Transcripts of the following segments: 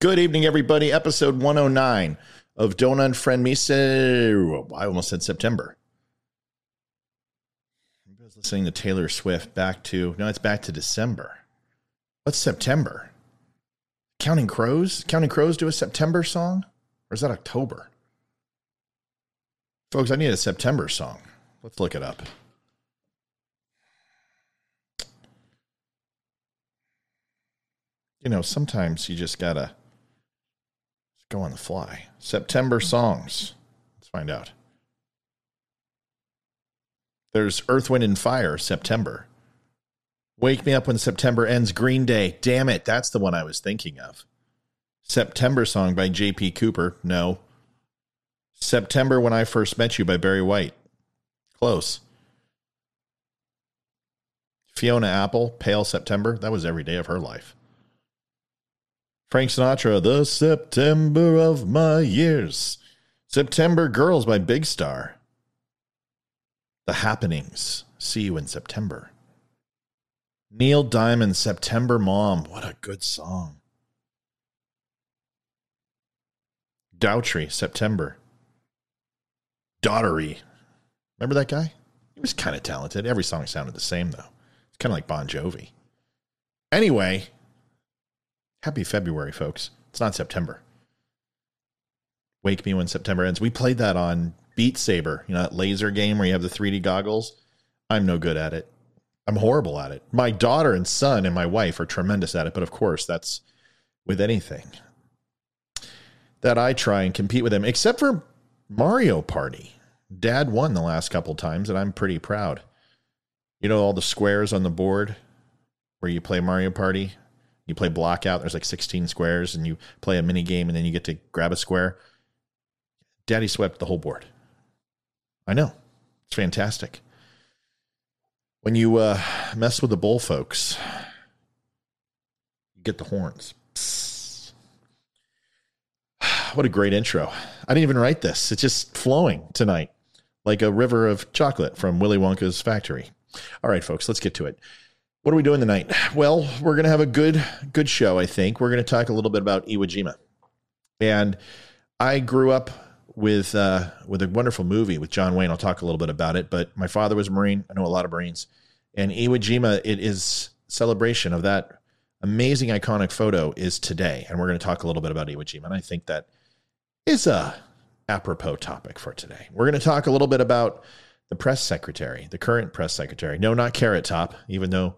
Good evening, everybody. Episode 109 of Don't Unfriend Me. So, I almost said September. I was listening to Taylor Swift back to, no, it's back to December. What's September? Counting Crows? Counting Crows do a September song? Or is that October? Folks, I need a September song. Let's look it up. You know, sometimes you just gotta go on the fly. September songs. Let's find out. There's Earth, Wind, and Fire, September. Wake Me Up When September Ends, Green Day. Damn it, that's the one I was thinking of. September song by J.P. Cooper. No. September When I First Met You by Barry White. Close. Fiona Apple, Pale September. That was every day of her life. Frank Sinatra, The September of My Years. September Girls by Big Star. The Happenings. See you in September. Neil Diamond, September Morn. What a good song. Daughtry, September. Daughtery. Remember that guy? He was kind of talented. Every song sounded the same, though. It's kind of like Bon Jovi. Anyway, Happy February, folks. It's not September. Wake Me When September Ends. We played that on Beat Saber, you know, that laser game where you have the 3D goggles. I'm no good at it. I'm horrible at it. My daughter and son and my wife are tremendous at it, but of course, that's with anything that I try and compete with them, except for Mario Party. Dad won the last couple times, and I'm pretty proud. You know, all the squares on the board where you play Mario Party? You play block out. There's like 16 squares, and you play a mini game, and then you get to grab a square. Daddy swept the whole board. I know. It's fantastic. When you uh, mess with the bull folks, you get the horns. Psst. What a great intro. I didn't even write this. It's just flowing tonight like a river of chocolate from Willy Wonka's factory. All right, folks, let's get to it. What are we doing tonight? Well, we're going to have a good good show, I think. We're going to talk a little bit about Iwo Jima. And I grew up with uh, with a wonderful movie with John Wayne. I'll talk a little bit about it, but my father was a Marine. I know a lot of Marines. And Iwo Jima, it is celebration of that amazing iconic photo is today. And we're going to talk a little bit about Iwo Jima. And I think that is a apropos topic for today. We're going to talk a little bit about the press secretary, the current press secretary. No, not Carrot Top, even though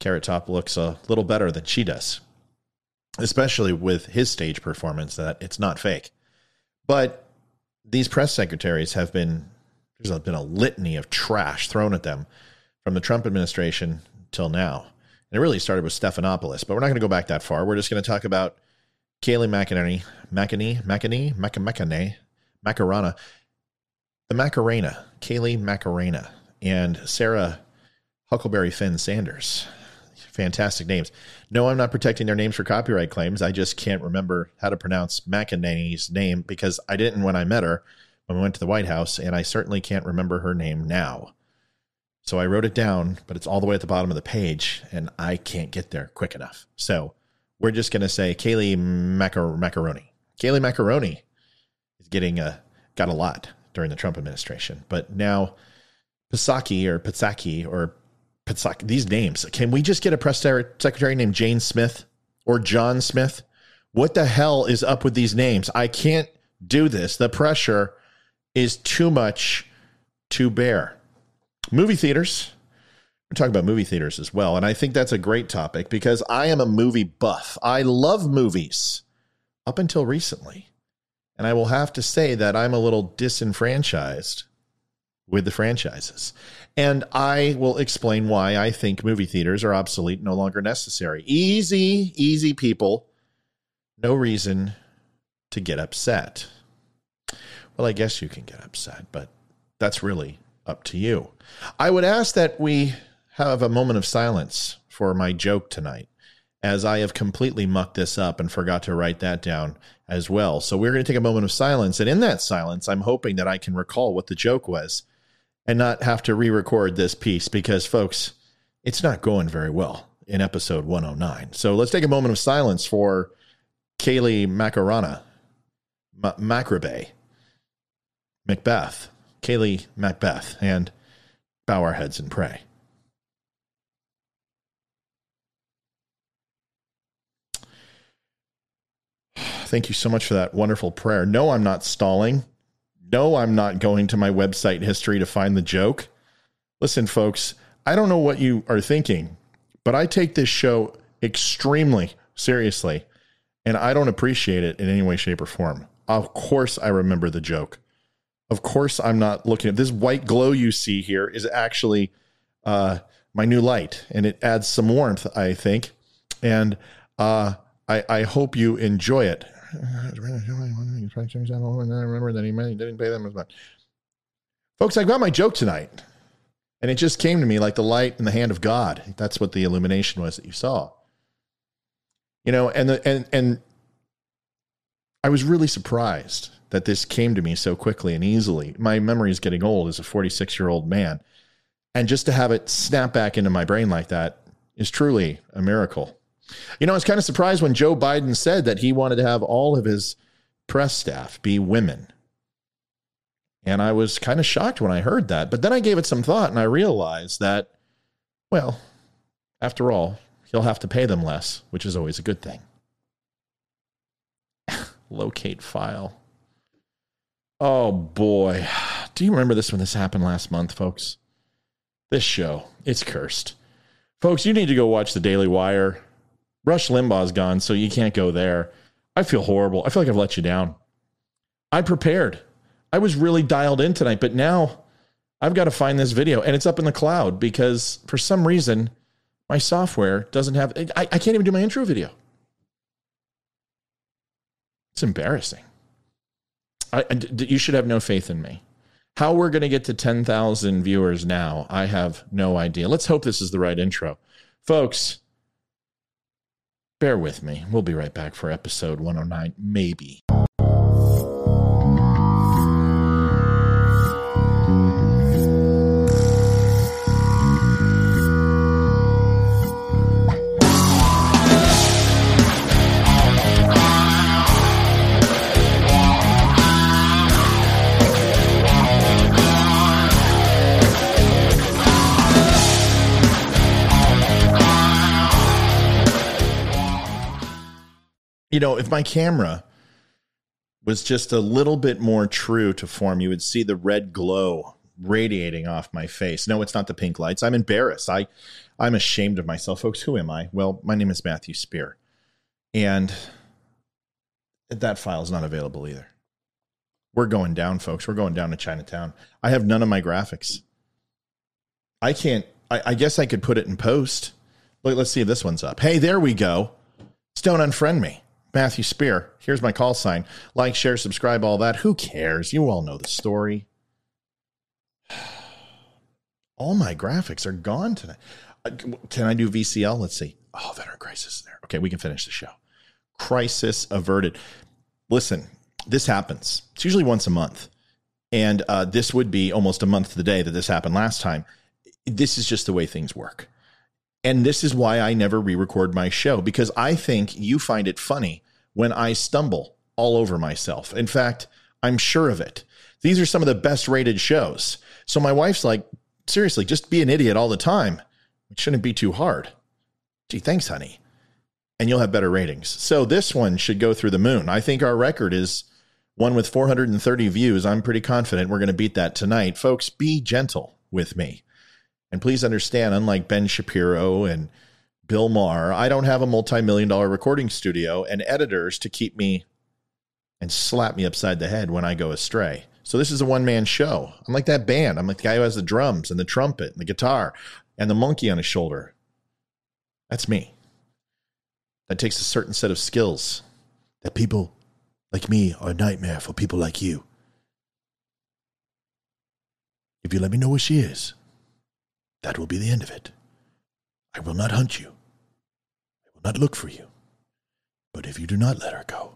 Carrot Top looks a little better than she does, especially with his stage performance that it's not fake. But these press secretaries have been, there's been a litany of trash thrown at them from the Trump administration till now. And it really started with Stephanopoulos, but we're not going to go back that far. We're just going to talk about Kayleigh McEnany, McEnany, McEnany, McEnany, Macarena, the Macarena, Kayleigh Macarena, and Sarah Huckleberry Finn Sanders fantastic names. No, I'm not protecting their names for copyright claims. I just can't remember how to pronounce McEnany's name because I didn't when I met her when we went to the White House, and I certainly can't remember her name now. So I wrote it down, but it's all the way at the bottom of the page, and I can't get there quick enough. So we're just going to say Kayleigh Macar- Macaroni. Kayleigh Macaroni is getting a, got a lot during the Trump administration, but now Psaki or Psaki or Pitsaki, these names. Can we just get a press secretary named Jane Smith or John Smith? What the hell is up with these names? I can't do this. The pressure is too much to bear. Movie theaters. We're talking about movie theaters as well. And I think that's a great topic because I am a movie buff. I love movies up until recently. And I will have to say that I'm a little disenfranchised with the franchises. And I will explain why I think movie theaters are obsolete, no longer necessary. Easy, easy people. No reason to get upset. Well, I guess you can get upset, but that's really up to you. I would ask that we have a moment of silence for my joke tonight, as I have completely mucked this up and forgot to write that down as well. So we're going to take a moment of silence. And in that silence, I'm hoping that I can recall what the joke was and not have to re record this piece because, folks, it's not going very well in episode 109. So let's take a moment of silence for Kayleigh Macarana, Ma- Macrabe, Macbeth, Kayleigh Macbeth, and bow our heads and pray. Thank you so much for that wonderful prayer. No, I'm not stalling. No, I'm not going to my website history to find the joke. Listen, folks, I don't know what you are thinking, but I take this show extremely seriously, and I don't appreciate it in any way, shape, or form. Of course, I remember the joke. Of course, I'm not looking at this white glow you see here is actually uh, my new light, and it adds some warmth, I think. And uh, I, I hope you enjoy it. I remember that he didn't pay them as much. Folks, I got my joke tonight, and it just came to me like the light in the hand of God. That's what the illumination was that you saw. You know, and the and and I was really surprised that this came to me so quickly and easily. My memory is getting old as a 46 year old man. And just to have it snap back into my brain like that is truly a miracle. You know, I was kind of surprised when Joe Biden said that he wanted to have all of his press staff be women. And I was kind of shocked when I heard that. But then I gave it some thought and I realized that, well, after all, he'll have to pay them less, which is always a good thing. Locate file. Oh boy. Do you remember this when this happened last month, folks? This show, it's cursed. Folks, you need to go watch The Daily Wire. Rush Limbaugh's gone, so you can't go there. I feel horrible. I feel like I've let you down. I prepared. I was really dialed in tonight, but now I've got to find this video and it's up in the cloud because for some reason my software doesn't have, I, I can't even do my intro video. It's embarrassing. I, I, you should have no faith in me. How we're going to get to 10,000 viewers now, I have no idea. Let's hope this is the right intro. Folks, bear with me. We'll be right back for episode 109, maybe. You know, if my camera was just a little bit more true to form, you would see the red glow radiating off my face. No, it's not the pink lights. I'm embarrassed. I, I'm ashamed of myself, folks. Who am I? Well, my name is Matthew Spear, and that file is not available either. We're going down, folks. We're going down to Chinatown. I have none of my graphics. I can't. I, I guess I could put it in post. Look, let's see if this one's up. Hey, there we go. Don't unfriend me. Matthew Spear. Here's my call sign. Like, share, subscribe, all that. Who cares? You all know the story. All my graphics are gone tonight. Uh, can I do VCL? Let's see. Oh, veteran crisis there. Okay, we can finish the show. Crisis averted. Listen, this happens. It's usually once a month. And uh, this would be almost a month to the day that this happened last time. This is just the way things work. And this is why I never re record my show because I think you find it funny when I stumble all over myself. In fact, I'm sure of it. These are some of the best rated shows. So my wife's like, seriously, just be an idiot all the time. It shouldn't be too hard. Gee, thanks, honey. And you'll have better ratings. So this one should go through the moon. I think our record is one with 430 views. I'm pretty confident we're going to beat that tonight. Folks, be gentle with me. And please understand, unlike Ben Shapiro and Bill Maher, I don't have a multi million dollar recording studio and editors to keep me and slap me upside the head when I go astray. So this is a one man show. I'm like that band. I'm like the guy who has the drums and the trumpet and the guitar and the monkey on his shoulder. That's me. That takes a certain set of skills that people like me are a nightmare for people like you. If you let me know where she is, that will be the end of it. I will not hunt you. I will not look for you. But if you do not let her go,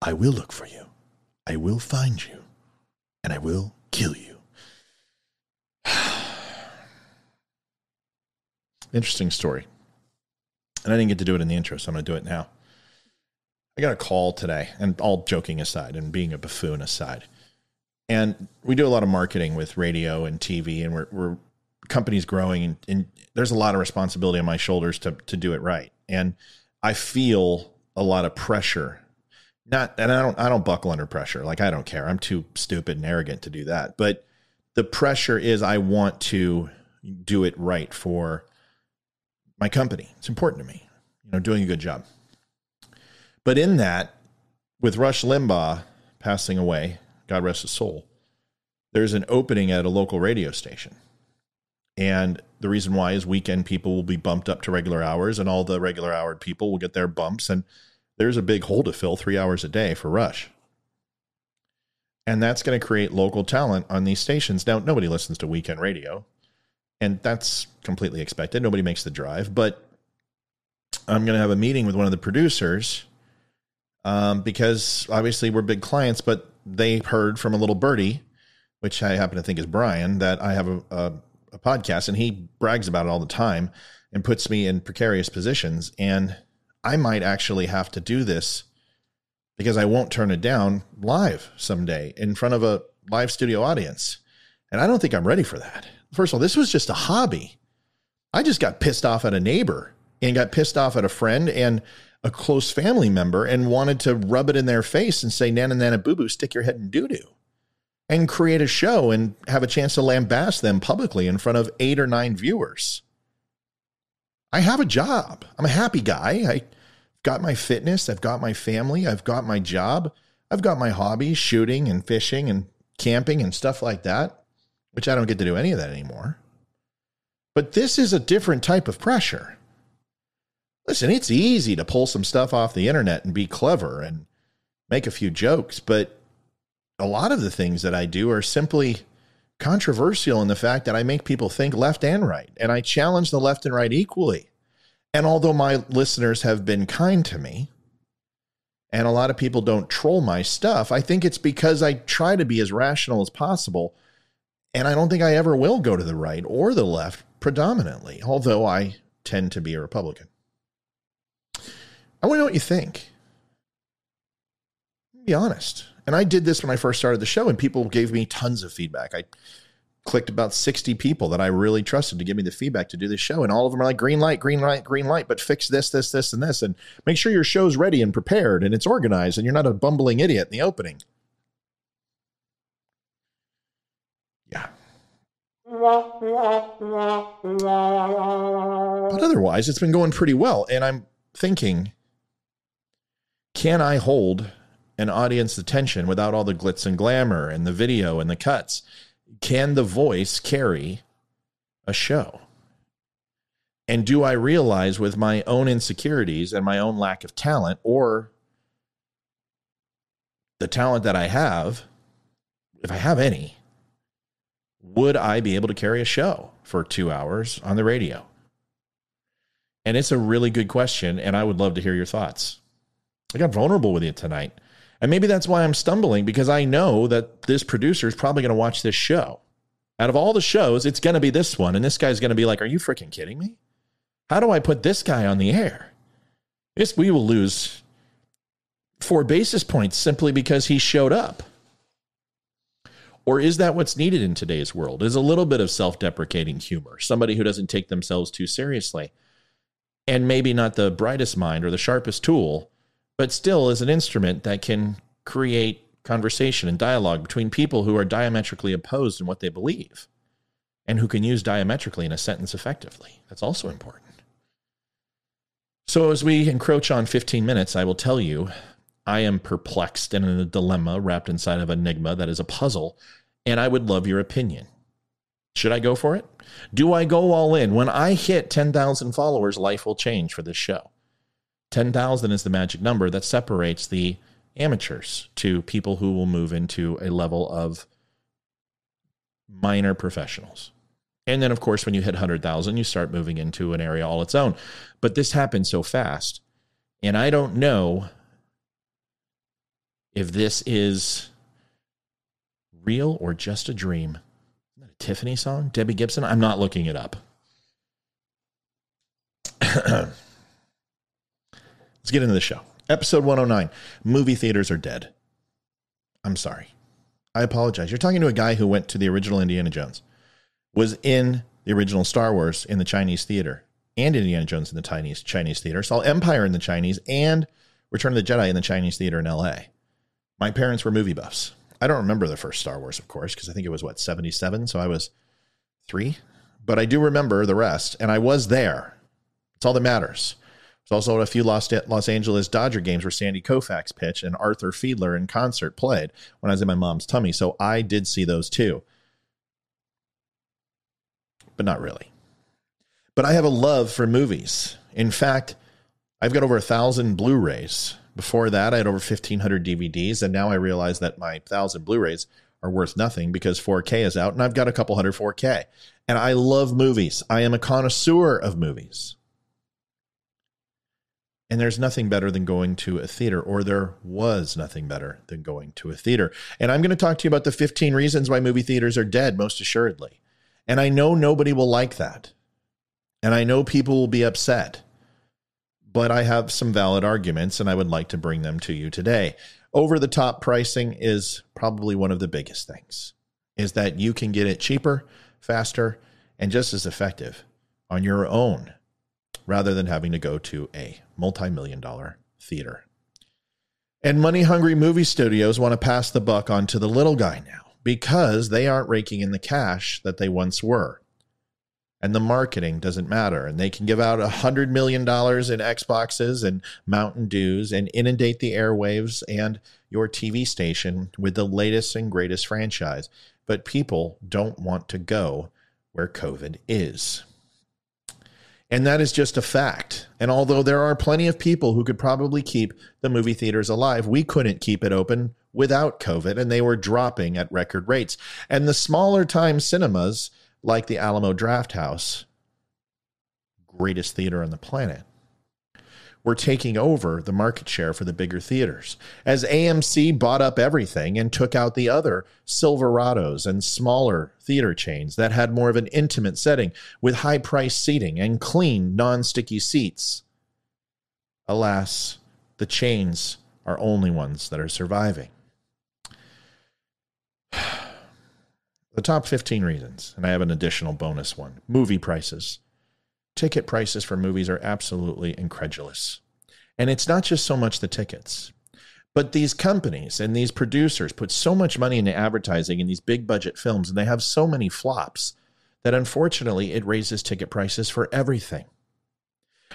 I will look for you. I will find you. And I will kill you. Interesting story. And I didn't get to do it in the intro, so I'm going to do it now. I got a call today, and all joking aside and being a buffoon aside, and we do a lot of marketing with radio and TV, and we're, we're companies growing, and, and there's a lot of responsibility on my shoulders to to do it right, and I feel a lot of pressure. Not, and I don't, I don't buckle under pressure. Like I don't care. I'm too stupid and arrogant to do that. But the pressure is, I want to do it right for my company. It's important to me. You know, doing a good job. But in that, with Rush Limbaugh passing away, God rest his soul, there's an opening at a local radio station. And the reason why is weekend people will be bumped up to regular hours, and all the regular hour people will get their bumps. And there's a big hole to fill three hours a day for Rush. And that's going to create local talent on these stations. Now, nobody listens to weekend radio, and that's completely expected. Nobody makes the drive. But I'm going to have a meeting with one of the producers um, because obviously we're big clients, but they heard from a little birdie, which I happen to think is Brian, that I have a, a, a podcast and he brags about it all the time and puts me in precarious positions. And I might actually have to do this because I won't turn it down live someday in front of a live studio audience. And I don't think I'm ready for that. First of all, this was just a hobby. I just got pissed off at a neighbor and got pissed off at a friend and a close family member and wanted to rub it in their face and say, Nana, Nana, boo boo, stick your head in doo doo. And create a show and have a chance to lambast them publicly in front of eight or nine viewers. I have a job. I'm a happy guy. I've got my fitness. I've got my family. I've got my job. I've got my hobbies, shooting and fishing and camping and stuff like that, which I don't get to do any of that anymore. But this is a different type of pressure. Listen, it's easy to pull some stuff off the internet and be clever and make a few jokes, but a lot of the things that I do are simply controversial in the fact that I make people think left and right, and I challenge the left and right equally. And although my listeners have been kind to me, and a lot of people don't troll my stuff, I think it's because I try to be as rational as possible. And I don't think I ever will go to the right or the left predominantly, although I tend to be a Republican. I want to know what you think. Be honest. And I did this when I first started the show, and people gave me tons of feedback. I clicked about 60 people that I really trusted to give me the feedback to do this show. And all of them are like, green light, green light, green light, but fix this, this, this, and this. And make sure your show's ready and prepared and it's organized and you're not a bumbling idiot in the opening. Yeah. But otherwise, it's been going pretty well. And I'm thinking, can I hold an audience attention without all the glitz and glamour and the video and the cuts? Can the voice carry a show? And do I realize with my own insecurities and my own lack of talent or the talent that I have, if I have any, would I be able to carry a show for two hours on the radio? And it's a really good question, and I would love to hear your thoughts. I got vulnerable with you tonight. And maybe that's why I'm stumbling because I know that this producer is probably going to watch this show. Out of all the shows, it's going to be this one. And this guy's going to be like, Are you freaking kidding me? How do I put this guy on the air? Yes, we will lose four basis points simply because he showed up. Or is that what's needed in today's world? Is a little bit of self deprecating humor, somebody who doesn't take themselves too seriously, and maybe not the brightest mind or the sharpest tool, but still is an instrument that can create conversation and dialogue between people who are diametrically opposed in what they believe and who can use diametrically in a sentence effectively. That's also important. So, as we encroach on 15 minutes, I will tell you I am perplexed and in a dilemma wrapped inside of an enigma that is a puzzle, and I would love your opinion. Should I go for it? Do I go all in? When I hit 10,000 followers, life will change for this show. 10,000 is the magic number that separates the amateurs to people who will move into a level of minor professionals. And then, of course, when you hit 100,000, you start moving into an area all its own. But this happened so fast. And I don't know if this is real or just a dream. A Tiffany song? Debbie Gibson? I'm not looking it up. Let's get into the show. Episode 109 Movie theaters are dead. I'm sorry. I apologize. You're talking to a guy who went to the original Indiana Jones, was in the original Star Wars in the Chinese theater, and Indiana Jones in the Chinese Chinese theater, saw Empire in the Chinese, and Return of the Jedi in the Chinese theater in LA. My parents were movie buffs. I don't remember the first Star Wars, of course, because I think it was what, 77? So I was three. But I do remember the rest, and I was there. It's all that matters. There's also a few Los, Los Angeles Dodger games where Sandy Koufax pitched and Arthur Fiedler in concert played when I was in my mom's tummy. So I did see those too. But not really. But I have a love for movies. In fact, I've got over a thousand Blu rays. Before that, I had over 1,500 DVDs. And now I realize that my thousand Blu rays are worth nothing because 4K is out and I've got a couple hundred 4K. And I love movies. I am a connoisseur of movies. And there's nothing better than going to a theater, or there was nothing better than going to a theater. And I'm going to talk to you about the 15 reasons why movie theaters are dead, most assuredly. And I know nobody will like that. And I know people will be upset. But I have some valid arguments, and I would like to bring them to you today. Over the top pricing is probably one of the biggest things, is that you can get it cheaper, faster, and just as effective on your own rather than having to go to a multi million dollar theater. And money hungry movie studios want to pass the buck on to the little guy now because they aren't raking in the cash that they once were. And the marketing doesn't matter. And they can give out a $100 million in Xboxes and Mountain Dews and inundate the airwaves and your TV station with the latest and greatest franchise. But people don't want to go where COVID is. And that is just a fact. And although there are plenty of people who could probably keep the movie theaters alive, we couldn't keep it open without COVID, and they were dropping at record rates. And the smaller time cinemas, like the Alamo Drafthouse, greatest theater on the planet, were taking over the market share for the bigger theaters. As AMC bought up everything and took out the other Silverados and smaller theater chains that had more of an intimate setting with high price seating and clean, non sticky seats. Alas, the chains are only ones that are surviving. The top 15 reasons, and I have an additional bonus one movie prices ticket prices for movies are absolutely incredulous. And it's not just so much the tickets, but these companies and these producers put so much money into advertising in these big budget films, and they have so many flops that unfortunately it raises ticket prices for everything.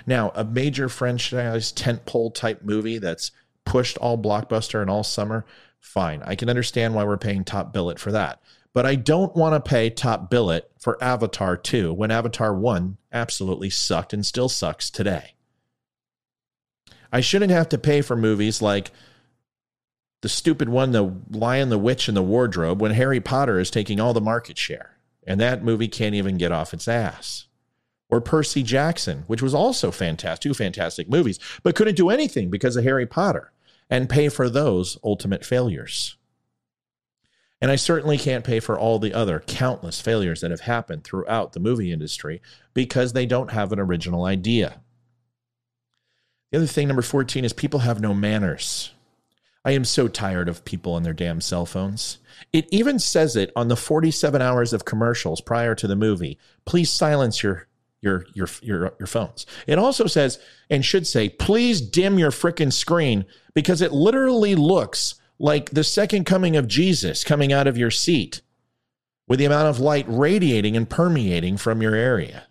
Now, a major franchise tentpole type movie that's pushed all blockbuster and all summer, fine. I can understand why we're paying top billet for that. But I don't want to pay top billet for Avatar 2 when Avatar 1 absolutely sucked and still sucks today. I shouldn't have to pay for movies like the stupid one, The Lion, the Witch, and the Wardrobe, when Harry Potter is taking all the market share. And that movie can't even get off its ass. Or Percy Jackson, which was also fantastic, two fantastic movies, but couldn't do anything because of Harry Potter and pay for those ultimate failures. And I certainly can't pay for all the other countless failures that have happened throughout the movie industry because they don't have an original idea. The other thing, number 14, is people have no manners. I am so tired of people and their damn cell phones. It even says it on the 47 hours of commercials prior to the movie. Please silence your your your your, your phones. It also says and should say, please dim your frickin' screen because it literally looks like the second coming of Jesus coming out of your seat with the amount of light radiating and permeating from your area.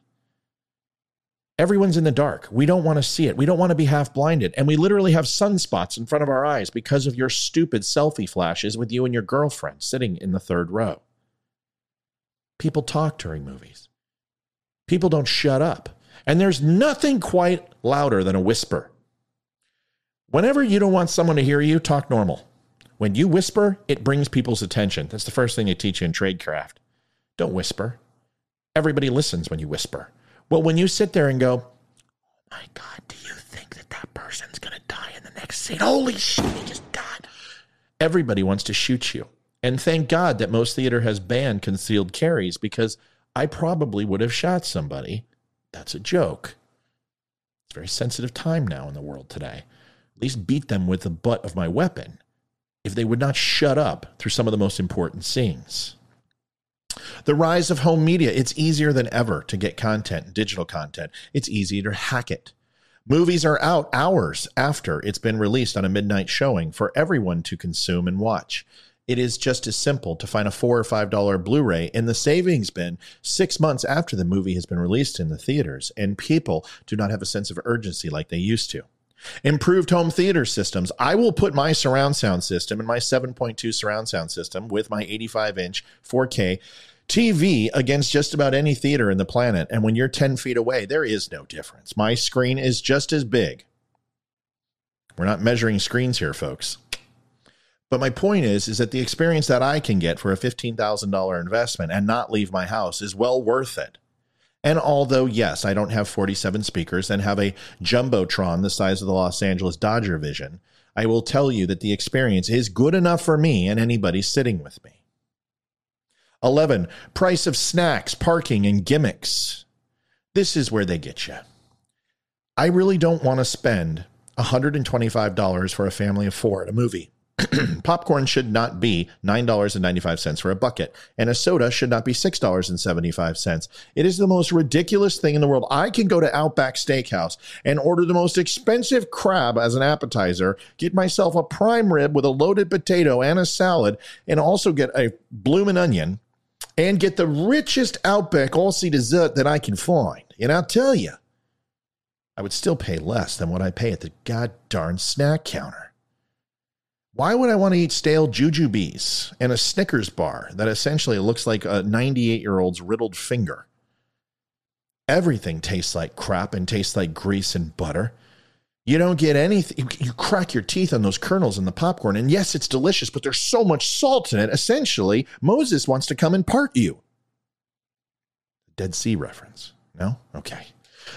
Everyone's in the dark. We don't want to see it. We don't want to be half blinded. And we literally have sunspots in front of our eyes because of your stupid selfie flashes with you and your girlfriend sitting in the third row. People talk during movies. People don't shut up. And there's nothing quite louder than a whisper. Whenever you don't want someone to hear you, talk normal. When you whisper, it brings people's attention. That's the first thing they teach you in tradecraft. Don't whisper. Everybody listens when you whisper. Well, when you sit there and go, oh my God, do you think that that person's going to die in the next scene? Holy shit, he just died. Everybody wants to shoot you. And thank God that most theater has banned concealed carries because I probably would have shot somebody. That's a joke. It's a very sensitive time now in the world today. at least beat them with the butt of my weapon if they would not shut up through some of the most important scenes. The rise of home media. It's easier than ever to get content, digital content. It's easy to hack it. Movies are out hours after it's been released on a midnight showing for everyone to consume and watch. It is just as simple to find a four or five dollar Blu-ray in the savings bin six months after the movie has been released in the theaters, and people do not have a sense of urgency like they used to. Improved home theater systems. I will put my surround sound system and my 7.2 surround sound system with my 85 inch 4K TV against just about any theater in the planet. And when you're 10 feet away, there is no difference. My screen is just as big. We're not measuring screens here, folks. But my point is, is that the experience that I can get for a $15,000 investment and not leave my house is well worth it. And although, yes, I don't have 47 speakers and have a Jumbotron the size of the Los Angeles Dodger Vision, I will tell you that the experience is good enough for me and anybody sitting with me. 11. Price of snacks, parking, and gimmicks. This is where they get you. I really don't want to spend $125 for a family of four at a movie. popcorn should not be $9.95 for a bucket, and a soda should not be $6.75. It is the most ridiculous thing in the world. I can go to Outback Steakhouse and order the most expensive crab as an appetizer, get myself a prime rib with a loaded potato and a salad, and also get a bloomin' onion, and get the richest Outback Aussie dessert that I can find. And I'll tell you, I would still pay less than what I pay at the god darn snack counter. Why would I want to eat stale jujubes and a Snickers bar that essentially looks like a 98 year old's riddled finger? Everything tastes like crap and tastes like grease and butter. You don't get anything. You, crack your teeth on those kernels in the popcorn. And yes, it's delicious, but there's so much salt in it. Essentially, Moses wants to come and part you. Dead Sea reference. No? Okay.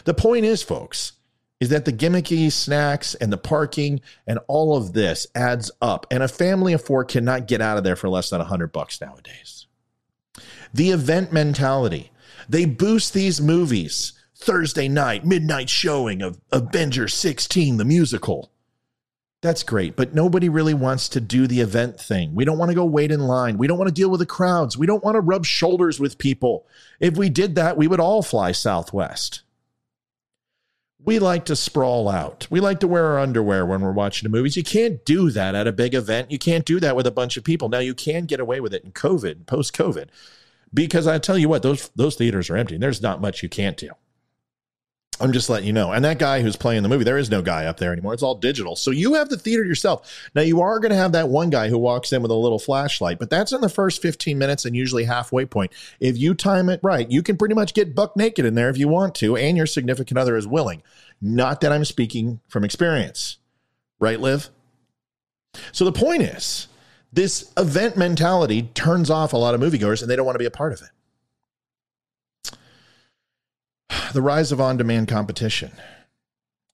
The point is, folks, is that the gimmicky snacks and the parking and all of this adds up. And a family of four cannot get out of there for less than 100 bucks nowadays. The event mentality. They boost these movies. Thursday night, midnight showing of Avengers 16, the musical. That's great, but nobody really wants to do the event thing. We don't want to go wait in line. We don't want to deal with the crowds. We don't want to rub shoulders with people. If we did that, we would all fly Southwest we like to sprawl out. We like to wear our underwear when we're watching the movies. You can't do that at a big event. You can't do that with a bunch of people. Now you can get away with it in COVID, post COVID, because I tell you what, those those theaters are empty. There's not much you can't do. I'm just letting you know. And that guy who's playing the movie, there is no guy up there anymore. It's all digital. So you have the theater yourself. Now you are going to have that one guy who walks in with a little flashlight, but that's in the first 15 minutes and usually halfway point. If you time it right, you can pretty much get buck naked in there if you want to, and your significant other is willing. Not that I'm speaking from experience. Right, Liv? So the point is, this event mentality turns off a lot of moviegoers and they don't want to be a part of it the rise of on demand competition,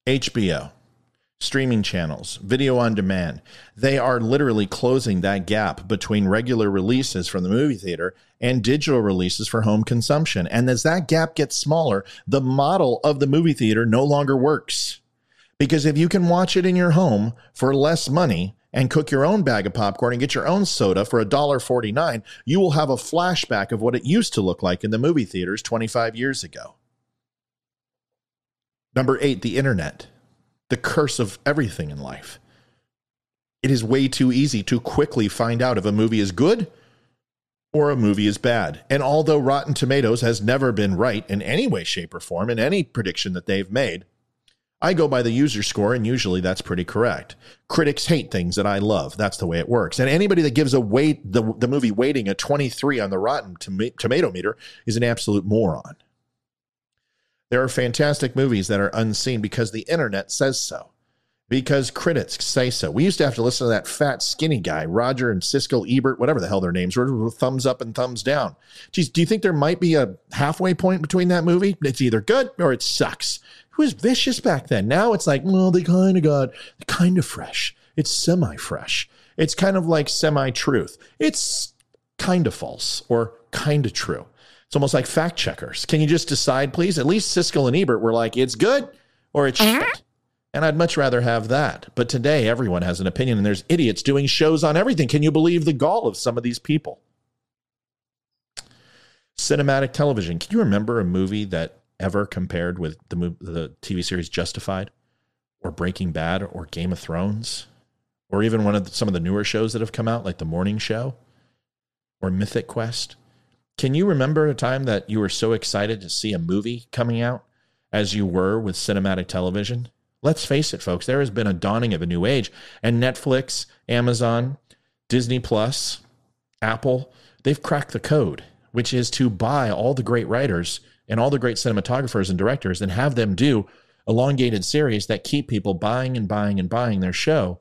HBO, streaming channels, video on demand, they are literally closing that gap between regular releases from the movie theater and digital releases for home consumption. And as that gap gets smaller, the model of the movie theater no longer works. Because if you can watch it in your home for less money, and cook your own bag of popcorn and get your own soda for $1.49, you will have a flashback of what it used to look like in the movie theaters 25 years ago. Number eight, the internet, the curse of everything in life. It is way too easy to quickly find out if a movie is good or a movie is bad. And although Rotten Tomatoes has never been right in any way, shape, or form in any prediction that they've made, I go by the user score, and usually that's pretty correct. Critics hate things that I love. That's the way it works. And anybody that gives a weight the, the movie weighting a 23 on the Rotten Tomato meter is an absolute moron. There are fantastic movies that are unseen because the internet says so, because critics say so. We used to have to listen to that fat, skinny guy, Roger and Siskel Ebert, whatever the hell their names were, thumbs up and thumbs down. Geez, do you think there might be a halfway point between that movie? It's either good or it sucks. It was vicious back then. Now it's like, well, they kind of got kind of fresh. It's semi fresh. It's kind of like semi truth. It's kind of false or kind of true. It's almost like fact checkers. Can you just decide, please? At least Siskel and Ebert were like, it's good or it's uh-huh. shit. And I'd much rather have that. But today, everyone has an opinion, and there's idiots doing shows on everything. Can you believe the gall of some of these people? Cinematic television. Can you remember a movie that ever compared with the, movie, the TV series Justified or Breaking Bad or Game of Thrones? Or even one of the, some of the newer shows that have come out, like The Morning Show or Mythic Quest? Can you remember a time that you were so excited to see a movie coming out as you were with cinematic television? Let's face it, folks, there has been a dawning of a new age, and Netflix, Amazon, Disney Plus, Apple, they've cracked the code, which is to buy all the great writers and all the great cinematographers and directors and have them do elongated series that keep people buying and buying and buying their show,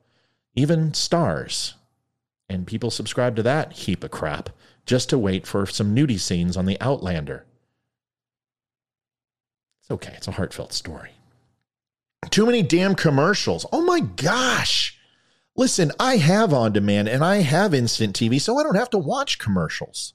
even stars. And people subscribe to that heap of crap just to wait for some nudie scenes on the Outlander. It's okay, it's a heartfelt story. Too many damn commercials. Oh my gosh. Listen, I have on demand and I have instant TV, so I don't have to watch commercials.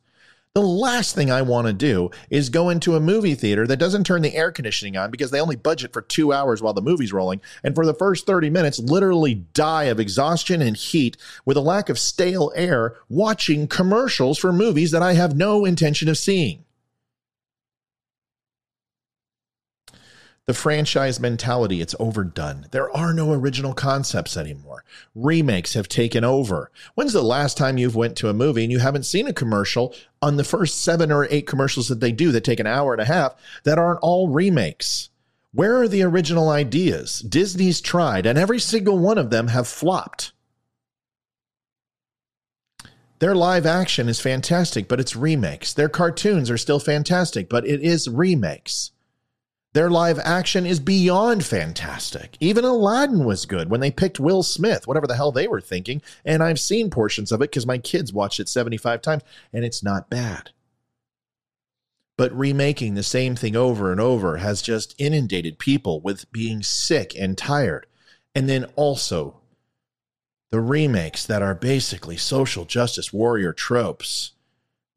The last thing I want to do is go into a movie theater that doesn't turn the air conditioning on because they only budget for two hours while the movie's rolling, and for the first 30 minutes, literally die of exhaustion and heat with a lack of stale air watching commercials for movies that I have no intention of seeing. The franchise mentality, it's overdone. There are no original concepts anymore. Remakes have taken over. When's the last time you've went to a movie and you haven't seen a commercial on the first 7 or 8 commercials that they do that take an hour and a half that aren't all remakes? Where are the original ideas? Disney's tried and every single one of them have flopped. Their live action is fantastic, but it's remakes. Their cartoons are still fantastic, but it is remakes. Their live action is beyond fantastic. Even Aladdin was good when they picked Will Smith, whatever the hell they were thinking. And I've seen portions of it because my kids watched it 75 times, and it's not bad. But remaking the same thing over and over has just inundated people with being sick and tired. And then also the remakes that are basically social justice warrior tropes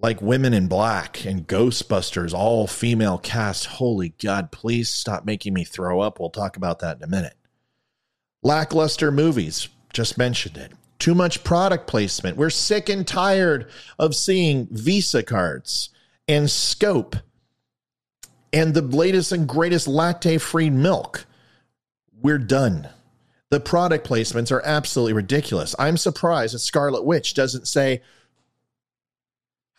like Women in Black and Ghostbusters, all female cast. Holy God, please stop making me throw up. We'll talk about that in a minute. Lackluster movies, just mentioned it. Too much product placement. We're sick and tired of seeing Visa cards and Scope and the latest and greatest lactate free milk. We're done. The product placements are absolutely ridiculous. I'm surprised that Scarlet Witch doesn't say,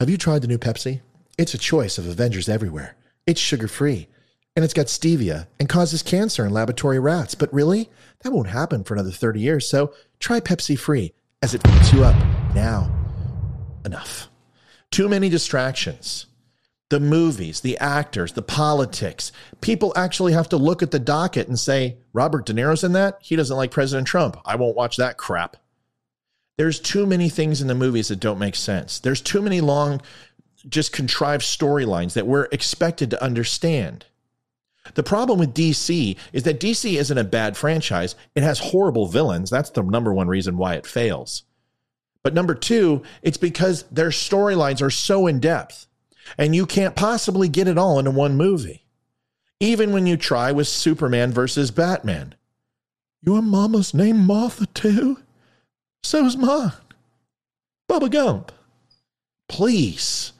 have you tried the new Pepsi? It's a choice of Avengers everywhere. It's sugar free, and it's got stevia and causes cancer in laboratory rats. But really, that won't happen for another 30 years, so try Pepsi free as it picks you up now. Enough. Too many distractions. The movies, the actors, the politics. People actually have to look at the docket and say, Robert De Niro's in that? He doesn't like President Trump. I won't watch that crap. There's too many things in the movies that don't make sense. There's too many long, just contrived storylines that we're expected to understand. The problem with DC is that DC isn't a bad franchise. It has horrible villains. That's the number one reason why it fails. But number two, it's because their storylines are so in depth and you can't possibly get it all into one movie. Even when you try with Superman versus Batman. Your mama's name Martha too? So's mine. Bubba Gump. Please.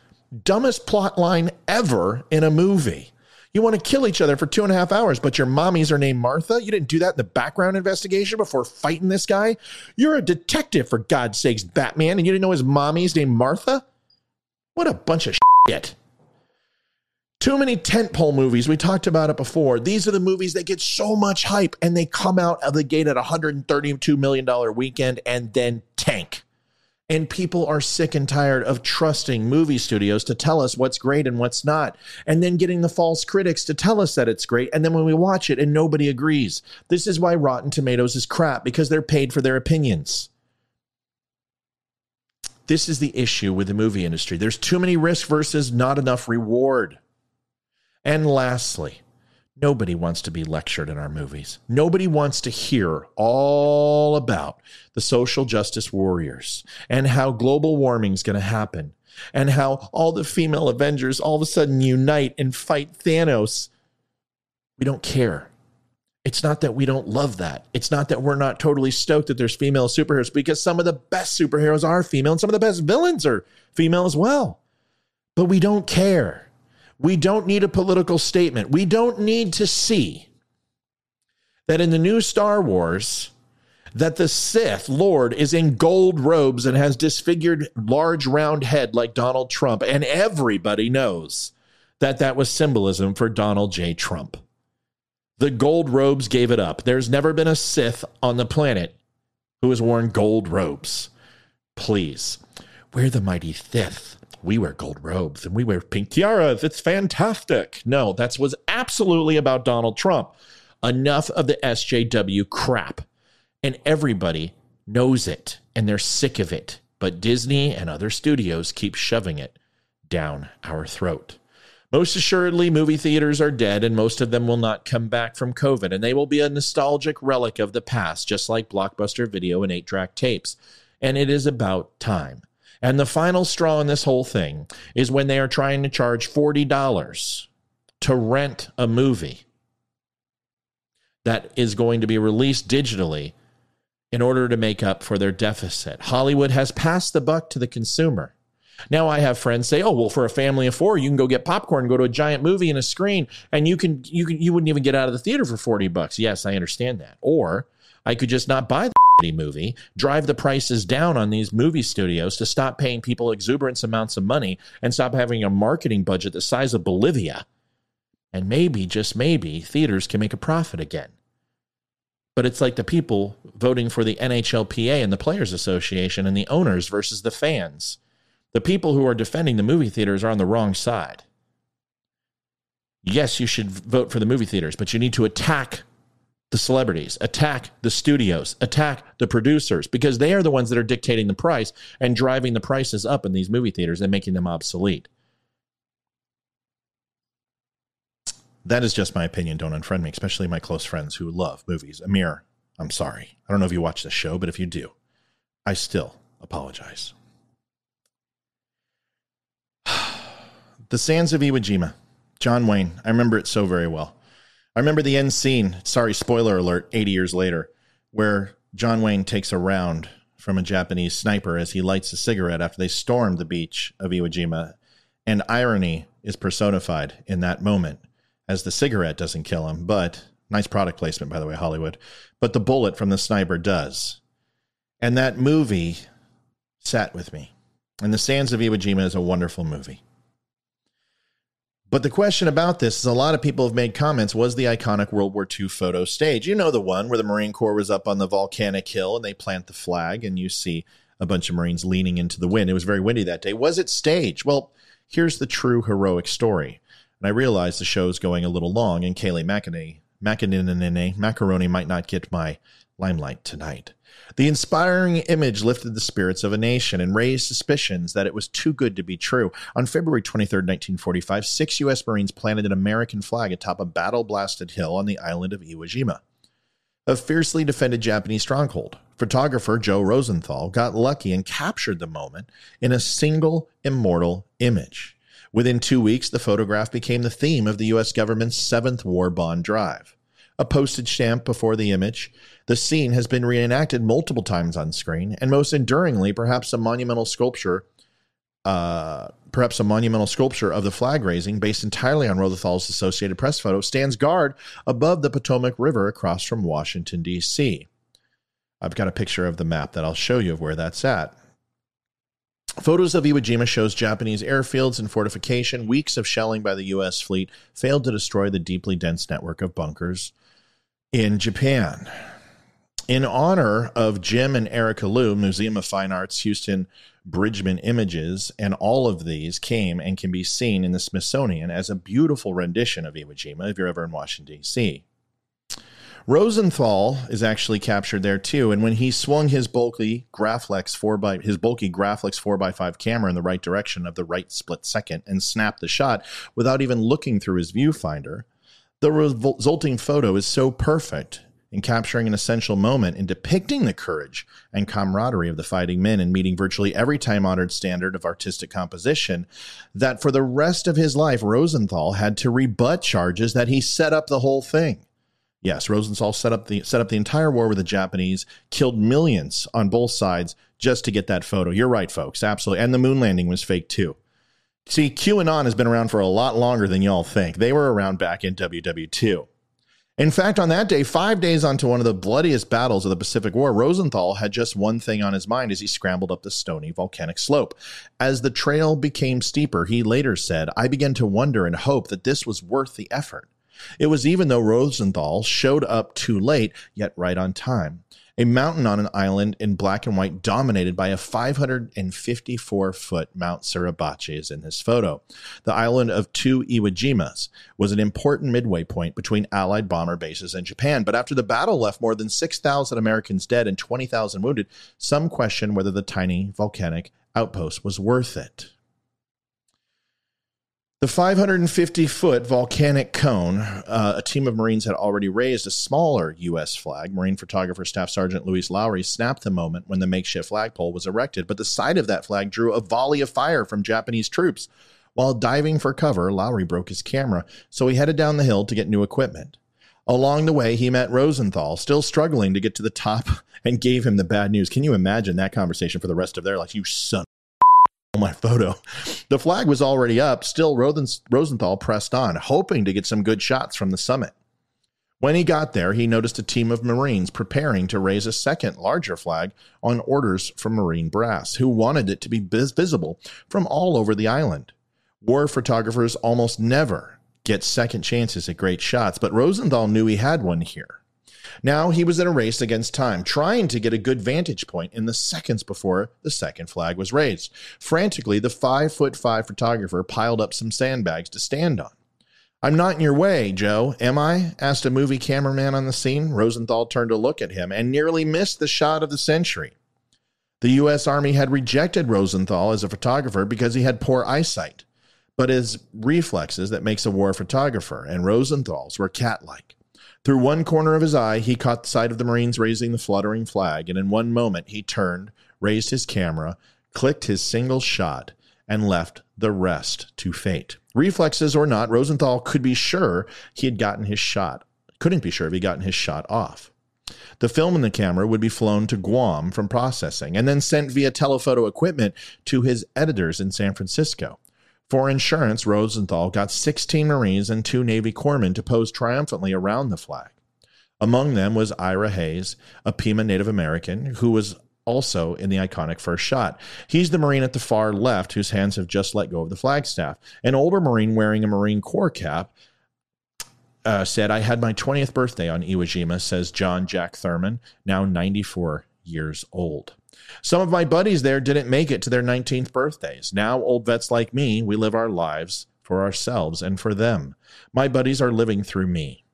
Dumbest plot line ever in a movie. You want to kill each other for two and a half hours, but your mommies are named Martha? You didn't do that in the background investigation before fighting this guy? You're a detective, for God's sakes, Batman, and you didn't know his mommy's named Martha? What a bunch of shit. Too many tentpole movies. We talked about it before. These are the movies that get so much hype and they come out of the gate at $132 million weekend and then tank. And people are sick and tired of trusting movie studios to tell us what's great and what's not, and then getting the false critics to tell us that it's great. And then when we watch it and nobody agrees, this is why Rotten Tomatoes is crap because they're paid for their opinions. This is the issue with the movie industry. There's too many risk versus not enough reward. And lastly, nobody wants to be lectured in our movies. Nobody wants to hear all about the social justice warriors and how global warming is going to happen and how all the female Avengers all of a sudden unite and fight Thanos. We don't care. It's not that we don't love that. It's not that we're not totally stoked that there's female superheroes because some of the best superheroes are female and some of the best villains are female as well. But we don't care. We don't need a political statement. We don't need to see that in the new Star Wars, that the Sith Lord is in gold robes and has disfigured large round head like Donald Trump. And everybody knows that that was symbolism for Donald J. Trump. The gold robes gave it up. There's never been a Sith on the planet who has worn gold robes. Please, we're the mighty Sith. We wear gold robes and we wear pink tiaras. It's fantastic. No, that was absolutely about Donald Trump. Enough of the SJW crap and everybody knows it and they're sick of it. But Disney and other studios keep shoving it down our throat. Most assuredly, movie theaters are dead, and most of them will not come back from COVID, and they will be a nostalgic relic of the past, just like blockbuster video and eight track tapes. And it is about time. And the final straw in this whole thing is when they are trying to charge $40 to rent a movie that is going to be released digitally in order to make up for their deficit. Hollywood has passed the buck to the consumer. Now I have friends say, "Oh, well, for a family of four, you can go get popcorn, go to a giant movie and a screen, and you can you can you wouldn't even get out of the theater for forty bucks." Yes, I understand that. Or I could just not buy movie, drive the prices down on these movie studios to stop paying people exuberant amounts of money and stop having a marketing budget the size of Bolivia. And maybe, just maybe, theaters can make a profit again. But it's like the people voting for the NHLPA and the Players Association and the owners versus the fans. The people who are defending the movie theaters are on the wrong side. Yes, you should vote for the movie theaters, but you need to attack the celebrities, attack the studios, attack the producers, because they are the ones that are dictating the price and driving the prices up in these movie theaters and making them obsolete. That is just my opinion. Don't unfriend me, especially my close friends who love movies. Amir, I'm sorry. I don't know if you watch this show, but if you do, I still apologize. the Sands of Iwo Jima. John Wayne. I remember it so very well. I remember the end scene, sorry, spoiler alert, 80 years later, where John Wayne takes a round from a Japanese sniper as he lights a cigarette after they stormed the beach of Iwo Jima. And irony is personified in that moment as the cigarette doesn't kill him, but nice product placement, by the way, Hollywood. But the bullet from the sniper does. And that movie sat with me. And The Sands of Iwo Jima is a wonderful movie. But the question about this is a lot of people have made comments was the iconic World War II photo stage. You know the one where the Marine Corps was up on the volcanic hill and they plant the flag and you see a bunch of Marines leaning into the wind. It was very windy that day. Was it staged? Well, here's the true heroic story. And I realize the show's going a little long, and Kayleigh McEnany, McEnany, Macaroni might not get my limelight tonight. The inspiring image lifted the spirits of a nation and raised suspicions that it was too good to be true. On February 23, 1945, six U.S. Marines planted an American flag atop a battle blasted hill on the island of Iwo Jima, a fiercely defended Japanese stronghold. Photographer Joe Rosenthal got lucky and captured the moment in a single immortal image. Within two weeks, the photograph became the theme of the U.S. government's seventh war bond drive. A postage stamp before the image, the scene has been reenacted multiple times on screen, and most enduringly, perhaps a monumental sculpture, uh, perhaps a monumental sculpture of the flag raising, based entirely on Rosenthal's Associated Press photo, stands guard above the Potomac River across from Washington, D.C. I've got a picture of the map that I'll show you of where that's at. Photos of Iwo Jima shows Japanese airfields and fortification. Weeks of shelling by the U.S. fleet failed to destroy the deeply dense network of bunkers in Japan. In honor of Jim and Erica Liu, Museum of Fine Arts Houston Bridgeman images, and all of these came and can be seen in the Smithsonian as a beautiful rendition of Iwo Jima if you're ever in Washington, D.C. Rosenthal is actually captured there too, and when he swung his bulky Graflex four by his bulky Graflex four x five camera in the right direction of the right split second and snapped the shot without even looking through his viewfinder, the resulting photo is so perfect in capturing an essential moment in depicting the courage and camaraderie of the fighting men and meeting virtually every time honored standard of artistic composition that for the rest of his life Rosenthal had to rebut charges that he set up the whole thing Yes, Rosenthal set up the set up the entire war with the Japanese, killed millions on both sides just to get that photo. You're right, folks. Absolutely. And the moon landing was fake too. See, QAnon has been around for a lot longer than y'all think. They were around back in WW2. In fact, on that day, five days onto one of the bloodiest battles of the Pacific War, Rosenthal had just one thing on his mind as he scrambled up the stony volcanic slope. As the trail became steeper, he later said, I began to wonder and hope that this was worth the effort. It was even though Rosenthal showed up too late, yet right on time a mountain on an island in black and white dominated by a 554 foot Mount Suribachi is in this photo. The island of two Iwo Jimas was an important midway point between Allied bomber bases and Japan, but after the battle left more than 6,000 Americans dead and 20,000 wounded, some question whether the tiny volcanic outpost was worth it. The 550 foot volcanic cone, uh, a team of Marines had already raised a smaller U.S. flag. Marine photographer Staff Sergeant Louis Lowery snapped the moment when the makeshift flagpole was erected, but the sight of that flag drew a volley of fire from Japanese troops. While diving for cover, Lowery broke his camera, so he headed down the hill to get new equipment. Along the way, he met Rosenthal, still struggling to get to the top, and gave him the bad news. Can you imagine that conversation for the rest of their life? You son my photo. The flag was already up. Still, Rosenthal pressed on, hoping to get some good shots from the summit. When he got there, he noticed a team of Marines preparing to raise a second, larger flag on orders from Marine brass, who wanted it to be visible from all over the island. War photographers almost never get second chances at great shots, but Rosenthal knew he had one here. Now he was in a race against time, trying to get a good vantage point in the seconds before the second flag was raised. Frantically, the five foot five photographer piled up some sandbags to stand on. I'm not in your way, Joe, am I? asked a movie cameraman on the scene. Rosenthal turned to look at him and nearly missed the shot of the century. The U.S. Army had rejected Rosenthal as a photographer because he had poor eyesight, but his reflexes that makes a war photographer, and Rosenthal's were cat like. Through one corner of his eye, he caught sight of the Marines raising the fluttering flag, and in one moment he turned, raised his camera, clicked his single shot, and left the rest to fate. Reflexes or not, Rosenthal could be sure he had gotten his shot. Couldn't be sure if he'd gotten his shot off. The film in the camera would be flown to Guam from processing and then sent via telephoto equipment to his editors in San Francisco. For insurance, Rosenthal got 16 Marines and two Navy corpsmen to pose triumphantly around the flag. Among them was Ira Hayes, a Pima Native American, who was also in the iconic first shot. He's the Marine at the far left whose hands have just let go of the flagstaff. An older Marine wearing a Marine Corps cap uh, said, I had my 20th birthday on Iwo Jima, says John Jack Thurman, now 94 years old. Some of my buddies there didn't make it to their 19th birthdays. Now, old vets like me, we live our lives for ourselves and for them. My buddies are living through me.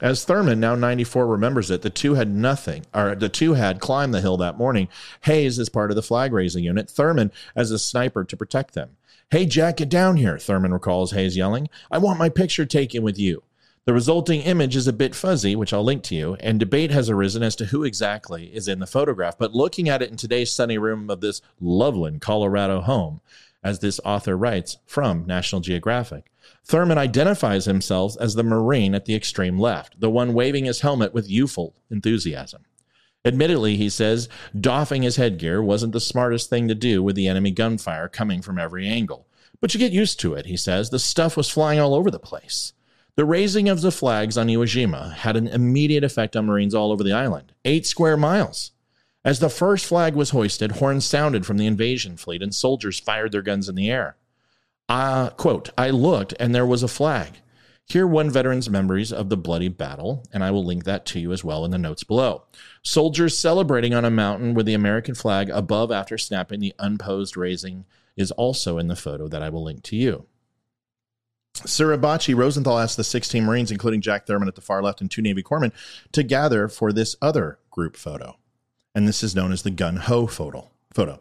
As Thurman, now 94, remembers it, the two had nothing, or the two had climbed the hill that morning. Hayes as part of the flag raising unit, Thurman as a sniper to protect them. Hey, Jack, get down here, Thurman recalls Hayes yelling. I want my picture taken with you. The resulting image is a bit fuzzy, which I'll link to you, and debate has arisen as to who exactly is in the photograph. But looking at it in today's sunny room of this Loveland, Colorado home, as this author writes from National Geographic, Thurman identifies himself as the Marine at the extreme left, the one waving his helmet with youthful enthusiasm. Admittedly, he says, doffing his headgear wasn't the smartest thing to do with the enemy gunfire coming from every angle. But you get used to it, he says. The stuff was flying all over the place. The raising of the flags on Iwo Jima had an immediate effect on Marines all over the island, eight square miles. As the first flag was hoisted, horns sounded from the invasion fleet and soldiers fired their guns in the air. Uh, quote, I looked and there was a flag. Here, one veteran's memories of the bloody battle, and I will link that to you as well in the notes below. Soldiers celebrating on a mountain with the American flag above after snapping the unposed raising is also in the photo that I will link to you. Suribachi Rosenthal asked the 16 Marines, including Jack Thurman at the far left and two Navy corpsmen, to gather for this other group photo. And this is known as the gung ho photo. photo.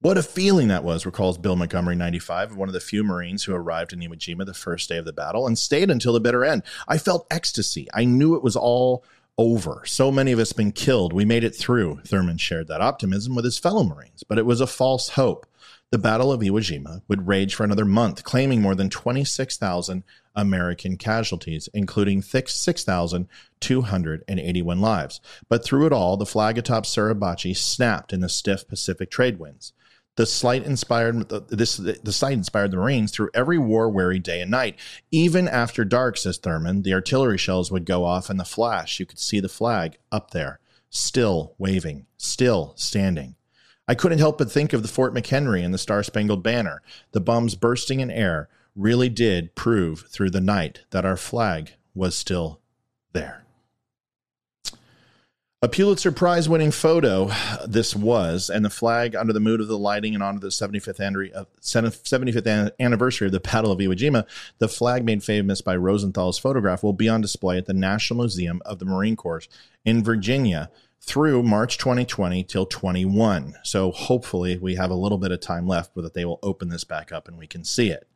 What a feeling that was, recalls Bill Montgomery, 95, one of the few Marines who arrived in Iwo Jima the first day of the battle and stayed until the bitter end. I felt ecstasy. I knew it was all over. So many of us been killed. We made it through. Thurman shared that optimism with his fellow Marines, but it was a false hope. The Battle of Iwo Jima would rage for another month, claiming more than 26,000 American casualties, including 6,281 lives. But through it all, the flag atop Suribachi snapped in the stiff Pacific trade winds. The slight inspired this the sight inspired the Marines through every war weary day and night. Even after dark, says Thurman, the artillery shells would go off and the flash. You could see the flag up there, still waving, still standing. I couldn't help but think of the Fort McHenry and the Star Spangled Banner. The bombs bursting in air really did prove through the night that our flag was still there. A Pulitzer Prize winning photo, uh, this was, and the flag under the mood of the lighting and honor the 75th, 75th uh, anniversary of the Battle of Iwo Jima, the flag made famous by Rosenthal's photograph will be on display at the National Museum of the Marine Corps in Virginia through March 2020 till 21. So hopefully we have a little bit of time left, but that they will open this back up and we can see it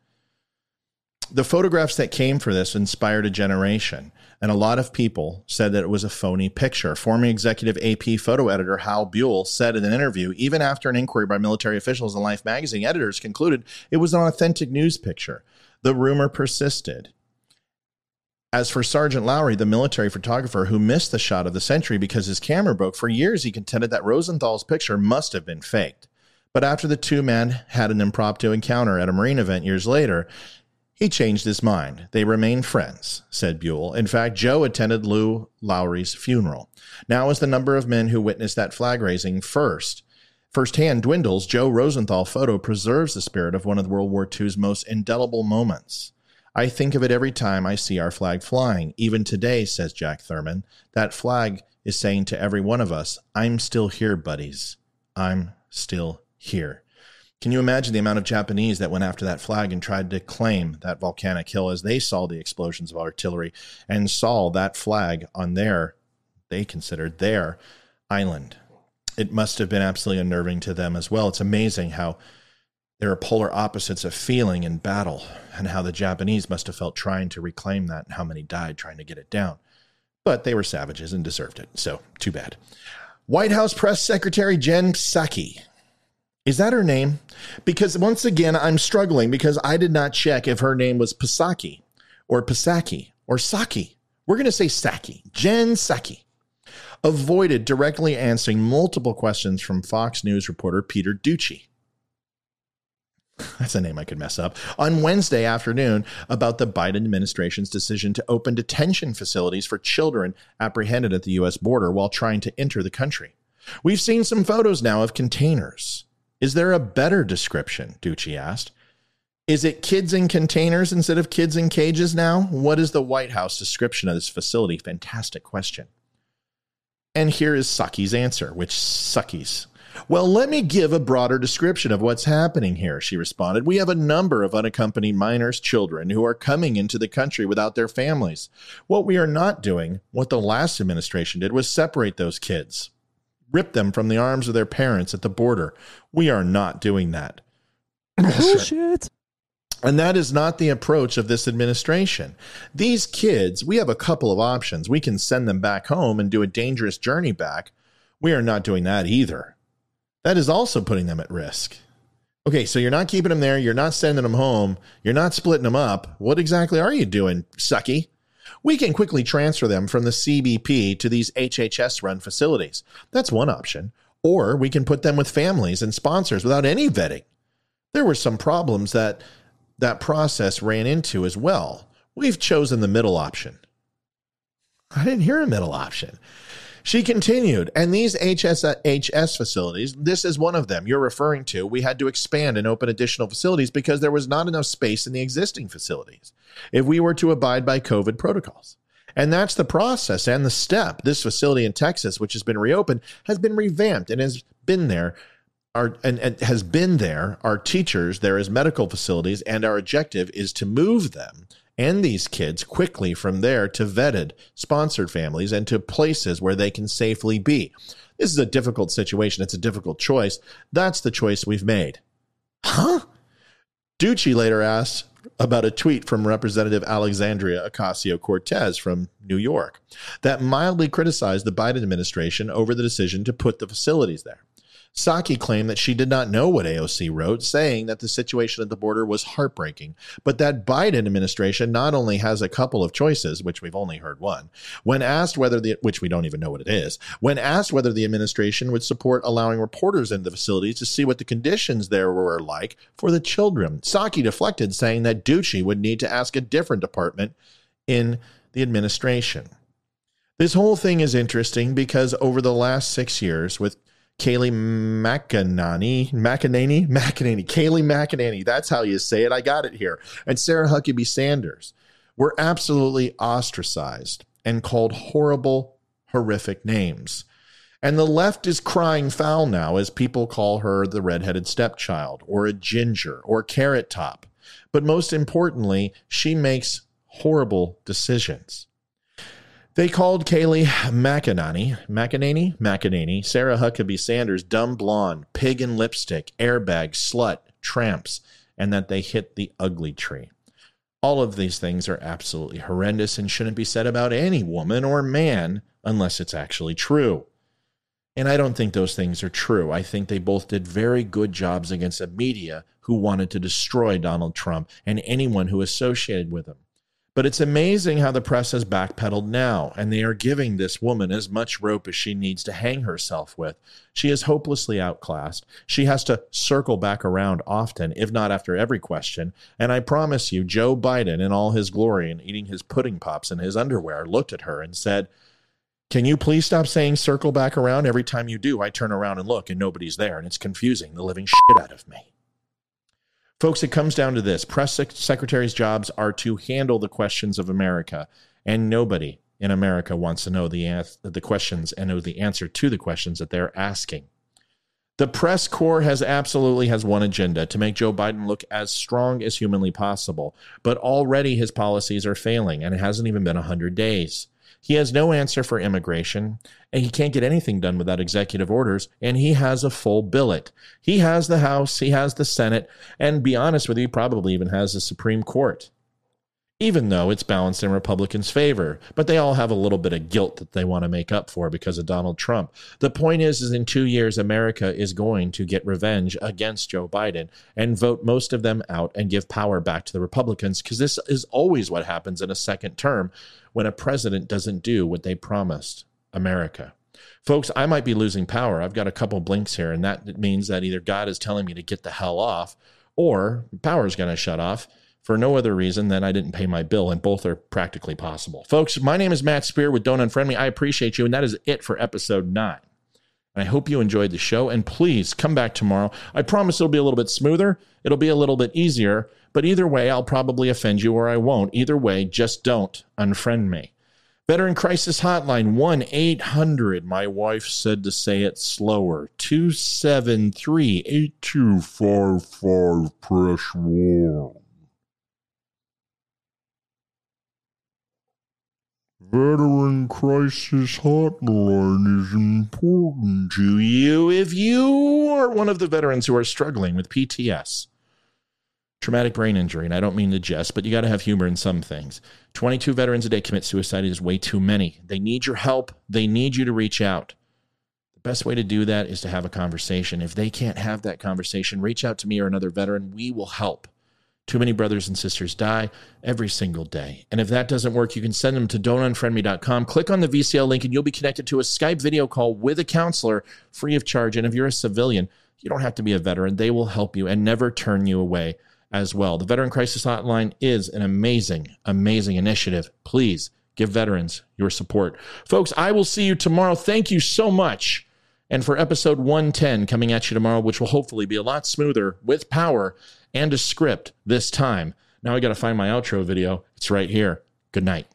the photographs that came for this inspired a generation. And a lot of people said that it was a phony picture. Former executive AP photo editor Hal Buell said in an interview, even after an inquiry by military officials and Life magazine editors concluded it was an authentic news picture. The rumor persisted. As for Sergeant Lowery, the military photographer who missed the shot of the century because his camera broke, for years he contended that Rosenthal's picture must have been faked. But after the two men had an impromptu encounter at a Marine event years later, he changed his mind. They remain friends, said Buell. In fact, Joe attended Lou Lowery's funeral. Now, as the number of men who witnessed that flag raising first firsthand dwindles, Joe Rosenthal photo preserves the spirit of one of World War II's most indelible moments. I think of it every time I see our flag flying. Even today, says Jack Thurman, that flag is saying to every one of us, I'm still here, buddies. I'm still here. Can you imagine the amount of Japanese that went after that flag and tried to claim that volcanic hill as they saw the explosions of artillery and saw that flag on their, they considered their island? It must have been absolutely unnerving to them as well. It's amazing how there are polar opposites of feeling in battle and how the Japanese must have felt trying to reclaim that and how many died trying to get it down. But they were savages and deserved it. So, too bad. White House Press Secretary Jen Psaki is that her name? Because once again, I'm struggling because I did not check if her name was Pasaki or Pasaki or Saki. We're going to say Saki, Jen Psaki. Avoided directly answering multiple questions from Fox News reporter Peter Doocy. That's a name I could mess up. On Wednesday afternoon, about the Biden administration's decision to open detention facilities for children apprehended at the U.S. border while trying to enter the country. We've seen some photos now of containers is there a better description? Doocy asked. Is it kids in containers instead of kids in cages now? What is the White House description of this facility? Fantastic question. And here is Psaki's answer, which Suckies. Well, let me give a broader description of what's happening here, she responded. We have a number of unaccompanied minors, children, who are coming into the country without their families. What we are not doing, what the last administration did, was separate those kids rip them from the arms of their parents at the border. We are not doing that. Bullshit. And that is not the approach of this administration. These kids, we have a couple of options. We can send them back home and do a dangerous journey back. We are not doing that either. That is also putting them at risk. Okay, so you're not keeping them there. You're not sending them home. You're not splitting them up. What exactly are you doing, sucky? we can quickly transfer them from the CBP to these HHS run facilities. That's one option. Or we can put them with families and sponsors without any vetting. There were some problems that that process ran into as well. We've chosen the middle option. I didn't hear a middle option. She continued, and these HSHS facilities, this is one of them you're referring to. We had to expand and open additional facilities because there was not enough space in the existing facilities if we were to abide by COVID protocols. And that's the process and the step. This facility in Texas, which has been reopened, has been revamped and has been there. Our, and, and has been there. Our teachers there as medical facilities, and our objective is to move them and these kids quickly from there to vetted, sponsored families and to places where they can safely be. This is a difficult situation. It's a difficult choice. That's the choice we've made. Huh? Doocy later asked about a tweet from Representative Alexandria Ocasio Cortez from New York that mildly criticized the Biden administration over the decision to put the facilities there. Psaki claimed that she did not know what AOC wrote, saying that the situation at the border was heartbreaking, but that Biden administration not only has a couple of choices, which we've only heard one, when asked whether the which we don't even know what it is, when asked whether the administration would support allowing reporters into the facilities to see what the conditions there were like for the children. Saki deflected, saying that Doocy would need to ask a different department in the administration. This whole thing is interesting because over the last six years, with Kayleigh McEnany, McEnany, McEnany, Kayleigh McEnany. That's how you say it. I got it here. And Sarah Huckabee Sanders were absolutely ostracized and called horrible, horrific names. And the left is crying foul now as people call her the redheaded stepchild or a ginger or carrot top. But most importantly, she makes horrible decisions. They called Kayleigh McEnany, McEnany, McEnany, Sarah Huckabee Sanders, dumb blonde, pig in lipstick, airbag, slut, tramps, and that they hit the ugly tree. All of these things are absolutely horrendous and shouldn't be said about any woman or man unless it's actually true. And I don't think those things are true. I think they both did very good jobs against a media who wanted to destroy Donald Trump and anyone who associated with him. But it's amazing how the press has backpedaled now, and they are giving this woman as much rope as she needs to hang herself with. She is hopelessly outclassed. She has to circle back around often, if not after every question. And I promise you, Joe Biden, in all his glory and eating his pudding pops in his underwear, looked at her and said, Can you please stop saying circle back around? Every time you do, I turn around and look, and nobody's there, and it's confusing the living shit out of me. Folks, it comes down to this press secretaries' jobs are to handle the questions of America, and nobody in America wants to know the, the questions and know the answer to the questions that they're asking. The press corps has absolutely has one agenda to make Joe Biden look as strong as humanly possible, but already his policies are failing and it hasn't even been 100 days. He has no answer for immigration, and he can't get anything done without executive orders, and he has a full billet. He has the House, he has the Senate, and be honest with you, probably even has the Supreme Court even though it's balanced in Republicans' favor. But they all have a little bit of guilt that they want to make up for because of Donald Trump. The point is, is in two years, America is going to get revenge against Joe Biden and vote most of them out and give power back to the Republicans because this is always what happens in a second term when a president doesn't do what they promised America. Folks, I might be losing power. I've got a couple blinks here, and that means that either God is telling me to get the hell off or power is going to shut off for no other reason than I didn't pay my bill, and both are practically possible. Folks, my name is Matt Spear with Don't Unfriend Me. I appreciate you, and that is it for episode nine. And I hope you enjoyed the show, and please come back tomorrow. I promise it'll be a little bit smoother, it'll be a little bit easier, but either way, I'll probably offend you or I won't. Either way, just don't unfriend me. Veteran Crisis Hotline 1 800. My wife said to say it slower 273 8255. Press 1. Veteran Crisis Hotline is important to you if you are one of the veterans who are struggling with PTS, traumatic brain injury. And I don't mean to jest, but you got to have humor in some things. 22 veterans a day commit suicide is way too many. They need your help, they need you to reach out. The best way to do that is to have a conversation. If they can't have that conversation, reach out to me or another veteran. We will help. Too many brothers and sisters die every single day. And if that doesn't work, you can send them to don'tunfriendme.com. Click on the VCL link and you'll be connected to a Skype video call with a counselor free of charge. And if you're a civilian, you don't have to be a veteran. They will help you and never turn you away as well. The Veteran Crisis Hotline is an amazing, amazing initiative. Please give veterans your support. Folks, I will see you tomorrow. Thank you so much. And for episode 110 coming at you tomorrow, which will hopefully be a lot smoother with power and a script this time. Now I got to find my outro video. It's right here. Good night.